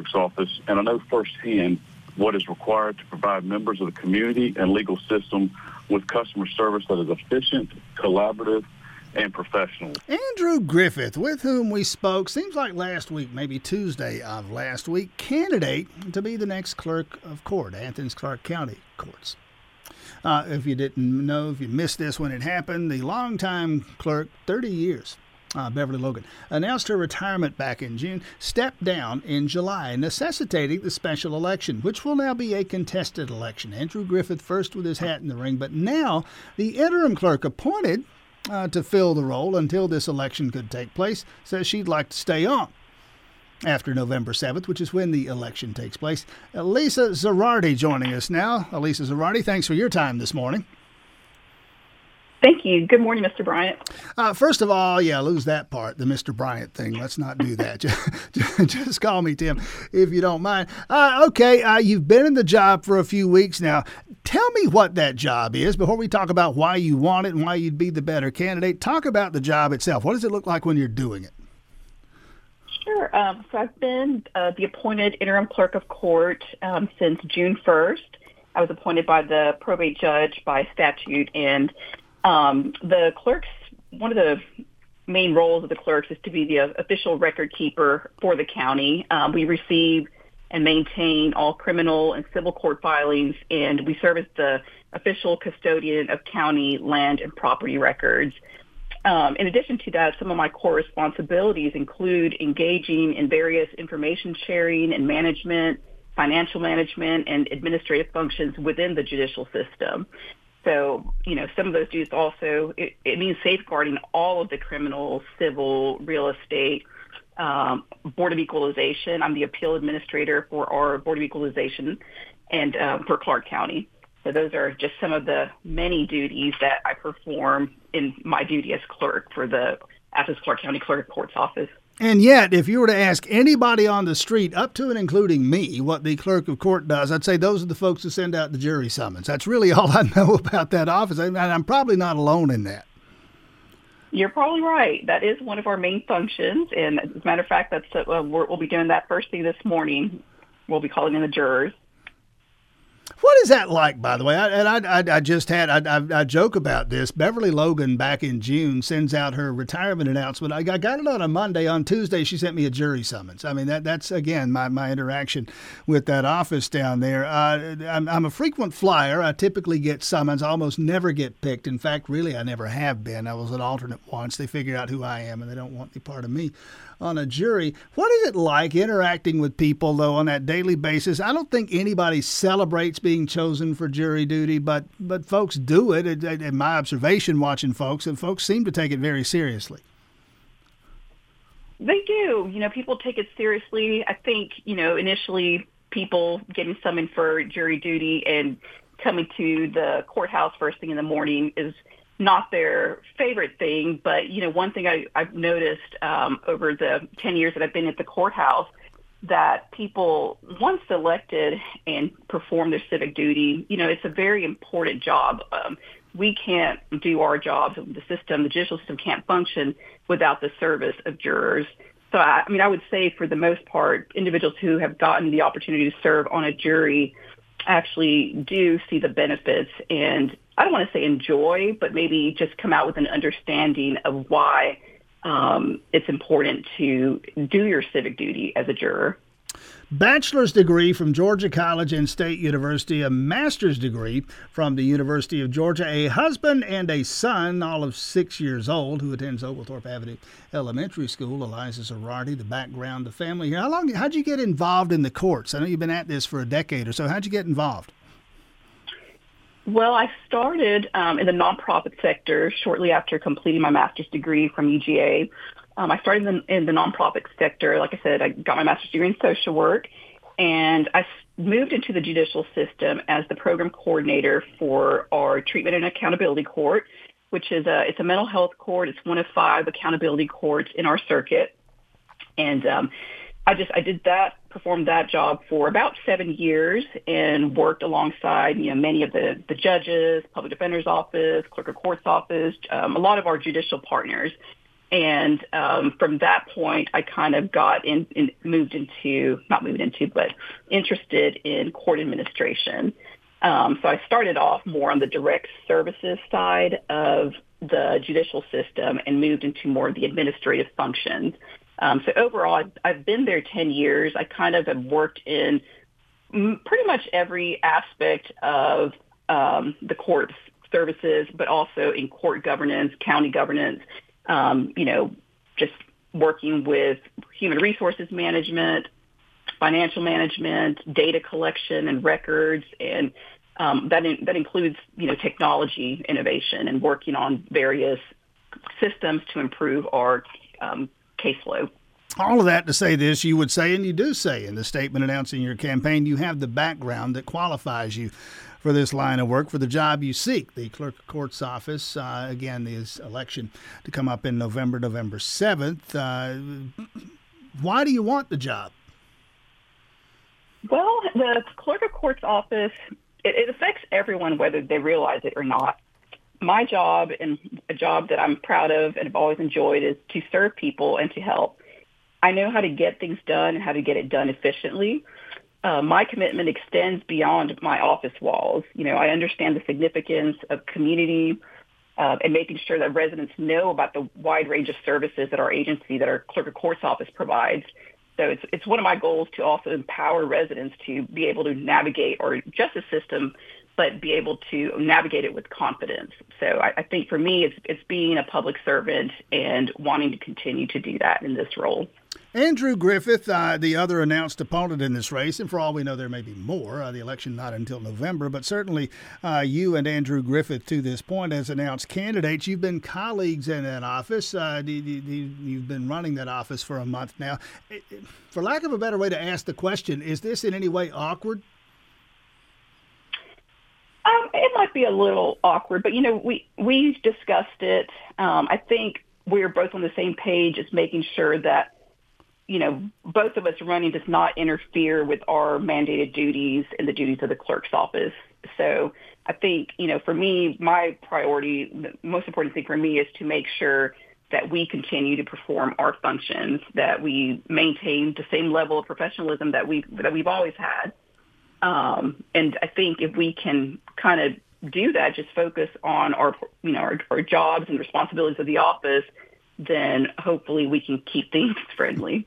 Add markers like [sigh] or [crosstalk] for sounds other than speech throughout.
clerk's office, and I know firsthand what is required to provide members of the community and legal system with customer service that is efficient, collaborative, and professional. Andrew Griffith, with whom we spoke, seems like last week, maybe Tuesday of last week, candidate to be the next clerk of court, Athens Clarke County Courts. Uh, if you didn't know, if you missed this when it happened, the longtime clerk, 30 years, uh, Beverly Logan, announced her retirement back in June, stepped down in July, necessitating the special election, which will now be a contested election. Andrew Griffith first with his hat in the ring, but now the interim clerk appointed uh, to fill the role until this election could take place says she'd like to stay on after November 7th, which is when the election takes place. Elisa Zarate joining us now. Elisa Zarate, thanks for your time this morning. Thank you. Good morning, Mr. Bryant. Uh, first of all, yeah, lose that part, the Mr. Bryant thing. Let's not do that. [laughs] just, just call me Tim, if you don't mind. Uh, okay, uh, you've been in the job for a few weeks now. Tell me what that job is before we talk about why you want it and why you'd be the better candidate. Talk about the job itself. What does it look like when you're doing it? Sure. Um, so I've been uh, the appointed interim clerk of court um, since June 1st. I was appointed by the probate judge by statute, and um, the clerks, one of the main roles of the clerks is to be the official record keeper for the county. Um, we receive and maintain all criminal and civil court filings, and we serve as the official custodian of county land and property records. Um, in addition to that, some of my core responsibilities include engaging in various information sharing and management, financial management, and administrative functions within the judicial system. So, you know, some of those duties also, it, it means safeguarding all of the criminal, civil, real estate, um, Board of Equalization. I'm the appeal administrator for our Board of Equalization and um, for Clarke County. So those are just some of the many duties that I perform in my duty as clerk for the Athens Clarke County Clerk of Courts Office. And yet, if you were to ask anybody on the street, up to and including me, what the clerk of court does, I'd say those are the folks who send out the jury summons. That's really [laughs] all I know about that office. And I'm probably not alone in that. You're probably right. That is one of our main functions. And as a matter of fact, that's uh, we'll be doing that first thing this morning. We'll be calling in the jurors. What is that like, by the way? I, and I, I, I just had, I, I, joke about this. Beverly Logan back in June sends out her retirement announcement. I got, it on a Monday. On Tuesday, she sent me a jury summons. I mean, that that's, again, my, my interaction with that office down there. Uh, I'm, I'm a frequent flyer. I typically get summons. I almost never get picked. In fact, really, I never have been. I was an alternate once. They figure out who I am, and they don't want any part of me on a jury. What is it like interacting with people, though, on that daily basis? I don't think anybody celebrates chosen for jury duty, but, but folks do it. In my observation, watching folks, and folks seem to take it very seriously. They do. You know, people take it seriously. I think, you know, initially people getting summoned for jury duty and coming to the courthouse first thing in the morning is – not their favorite thing, but you know, one thing I, I've noticed um, over the 10 years that I've been at the courthouse that people, once elected and perform their civic duty, you know, it's a very important job. Um, we can't do our jobs. The system, the judicial system can't function without the service of jurors. So, I, I mean, I would say for the most part, individuals who have gotten the opportunity to serve on a jury actually do see the benefits and I don't want to say enjoy, but maybe just come out with an understanding of why um, it's important to do your civic duty as a juror. Bachelor's degree from Georgia College and State University, a master's degree from the University of Georgia, a husband and a son, all of six years old, who attends Oglethorpe Avenue Elementary School. Elisa Zarate, the background, the family here. How long? How'd you get involved in the courts? I know you've been at this for a decade or so. How'd you get involved? Well, I started um, in the nonprofit sector shortly after completing my master's degree from UGA. Um, I started in the, in the nonprofit sector. Like I said, I got my master's degree in social work, and I moved into the judicial system as the program coordinator for our treatment and accountability court, which is a it's a mental health court. It's one of five accountability courts in our circuit, and um, I just I did that performed that job for about seven years and worked alongside you know many of the the judges, public defender's office, clerk of court's office, um, a lot of our judicial partners. And um, from that point, I kind of got in, in, moved into, not moved into, but interested in court administration. Um, so I started off more on the direct services side of the judicial system and moved into more of the administrative functions. Um, so overall, I've, been there 10 years. I kind of have worked in pretty much every aspect of um, the court services, but also in court governance, county governance, um, you know, just working with human resources management, financial management, data collection and records, and um, that in, that includes you know technology innovation and working on various systems to improve our um, caseload. All of that to say this, you would say, and you do say in the statement announcing your campaign, you have the background that qualifies you for this line of work, for the job you seek. The clerk of court's office, uh, again, this election to come up in November, November 7th. Uh, why do you want the job? Well, the clerk of court's office, it, it affects everyone whether they realize it or not. My job and a job that I'm proud of and have always enjoyed is to serve people and to help. I know how to get things done and how to get it done efficiently uh, my commitment extends beyond my office walls. You know, I understand the significance of community uh, and making sure that residents know about the wide range of services that our agency, that our clerk of court's office provides. So it's it's one of my goals to also empower residents to be able to navigate our justice system, but be able to navigate it with confidence. So I, I think for me, it's it's being a public servant and wanting to continue to do that in this role. Andrew Griffith, uh, the other announced opponent in this race, and for all we know, there may be more. Uh, the election not until November, but certainly uh, you and Andrew Griffith, to this point, as announced candidates, you've been colleagues in that office. Uh, you've been running that office for a month now. For lack of a better way to ask the question, is this in any way awkward? Um, it might be a little awkward, but you know, we we discussed it. Um, I think we're both on the same page as making sure that you know, both of us running does not interfere with our mandated duties and the duties of the clerk's office. So I think, you know, for me, my priority, the most important thing for me is to make sure that we continue to perform our functions, that we maintain the same level of professionalism that we that we've always had. Um, and I think if we can kind of do that, just focus on our, you know, our, our jobs and responsibilities of the office, then hopefully we can keep things [laughs] friendly.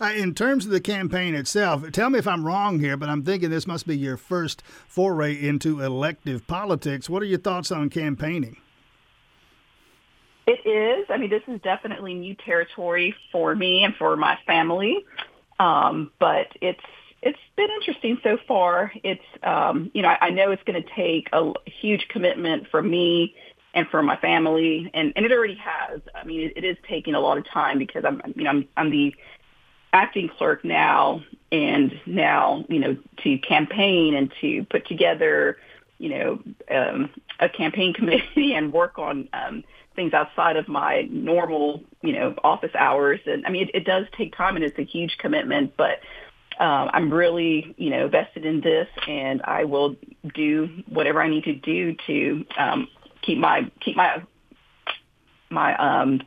Uh, in terms of the campaign itself, tell me if I'm wrong here, but I'm thinking this must be your first foray into elective politics. What are your thoughts on campaigning? It is. I mean, this is definitely new territory for me and for my family. Um, but it's it's been interesting so far. It's um, you know I, I know it's going to take a huge commitment from me and for my family, and, and it already has. I mean, it, it is taking a lot of time because I'm, you know, I'm, I'm the acting clerk now, and now, you know, to campaign and to put together, you know, um, a campaign [laughs] committee and work on um, things outside of my normal, you know, office hours. And I mean, it, it does take time, and it's a huge commitment, but. Um, I'm really, you know, vested in this, and I will do whatever I need to do to um, keep my keep my my um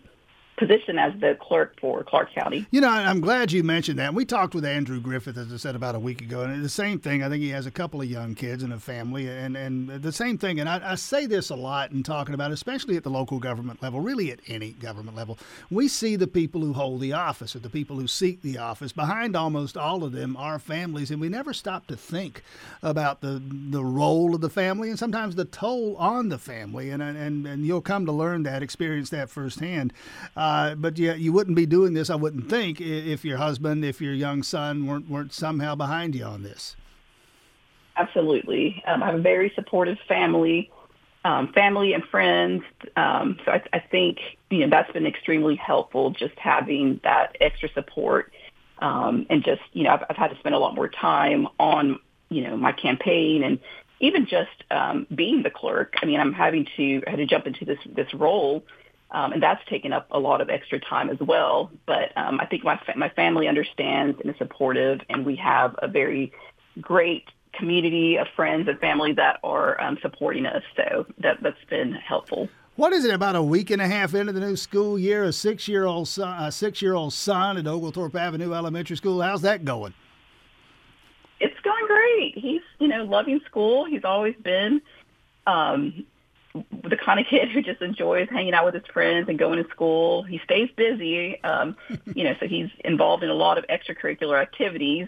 position as the clerk for Clarke County. You know, I'm glad you mentioned that. We talked with Andrew Griffith, as I said, about a week ago, and the same thing. I think he has a couple of young kids and a family, and, and the same thing. And I, I say this a lot in talking about, especially at the local government level, really at any government level. We see the people who hold the office or the people who seek the office. Behind almost all of them are families, and we never stop to think about the the role of the family and sometimes the toll on the family. And and and you'll come to learn that, experience that firsthand. Uh, uh, but yeah, you wouldn't be doing this, I wouldn't think, if your husband, if your young son weren't weren't somehow behind you on this. Absolutely, um, I have a very supportive family, um, family and friends. Um, so I, I think you know, that's been extremely helpful just having that extra support. Um, and just, you know, I've, I've had to spend a lot more time on, you know, my campaign and even just um, being the clerk. I mean, I'm having to, I had to jump into this, this role um, and that's taken up a lot of extra time as well. But um, I think my fa- my family understands and is supportive, and we have a very great community of friends and family that are um, supporting us. So that that's been helpful. What is it about a week and a half into the new school year? A six-year-old son, a six-year-old son at Oglethorpe Avenue Elementary School. How's that going? It's going great. He's you know loving school. He's always been um, the kind of kid who just enjoys hanging out with his friends and going to school. He stays busy, um, [laughs] you know, so he's involved in a lot of extracurricular activities.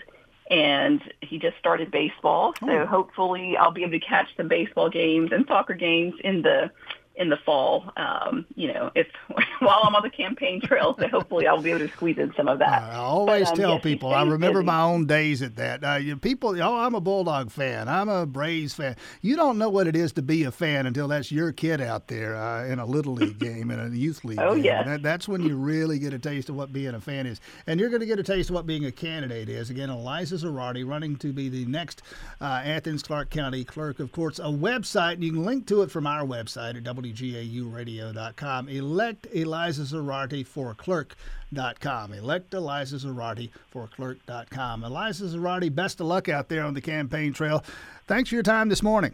And he just started baseball, so oh. hopefully I'll be able to catch some baseball games and soccer games in the in the fall. Um, you know, if [laughs] while I'm on the campaign trail, so hopefully I'll be able to squeeze in some of that. I always but, um, tell yes, people. I remember busy. my own days at that. Uh, you, people, oh, I'm a Bulldog fan. I'm a Braves fan. You don't know what it is to be a fan until that's your kid out there uh, in a little league [laughs] game in a youth league. oh game. yeah. That, that's when you really get a taste of what being a fan is, and you're going to get a taste of what being a candidate is. Again, Elisa Zarate running to be the next uh, Athens Clarke County Clerk of Courts. A website, and you can link to it from our website at W WGAUradio.com. Elect Elisa Zarate for clerk.com. Elect Elisa Zarate for clerk.com. Elisa Zarate, best of luck out there on the campaign trail. Thanks for your time this morning.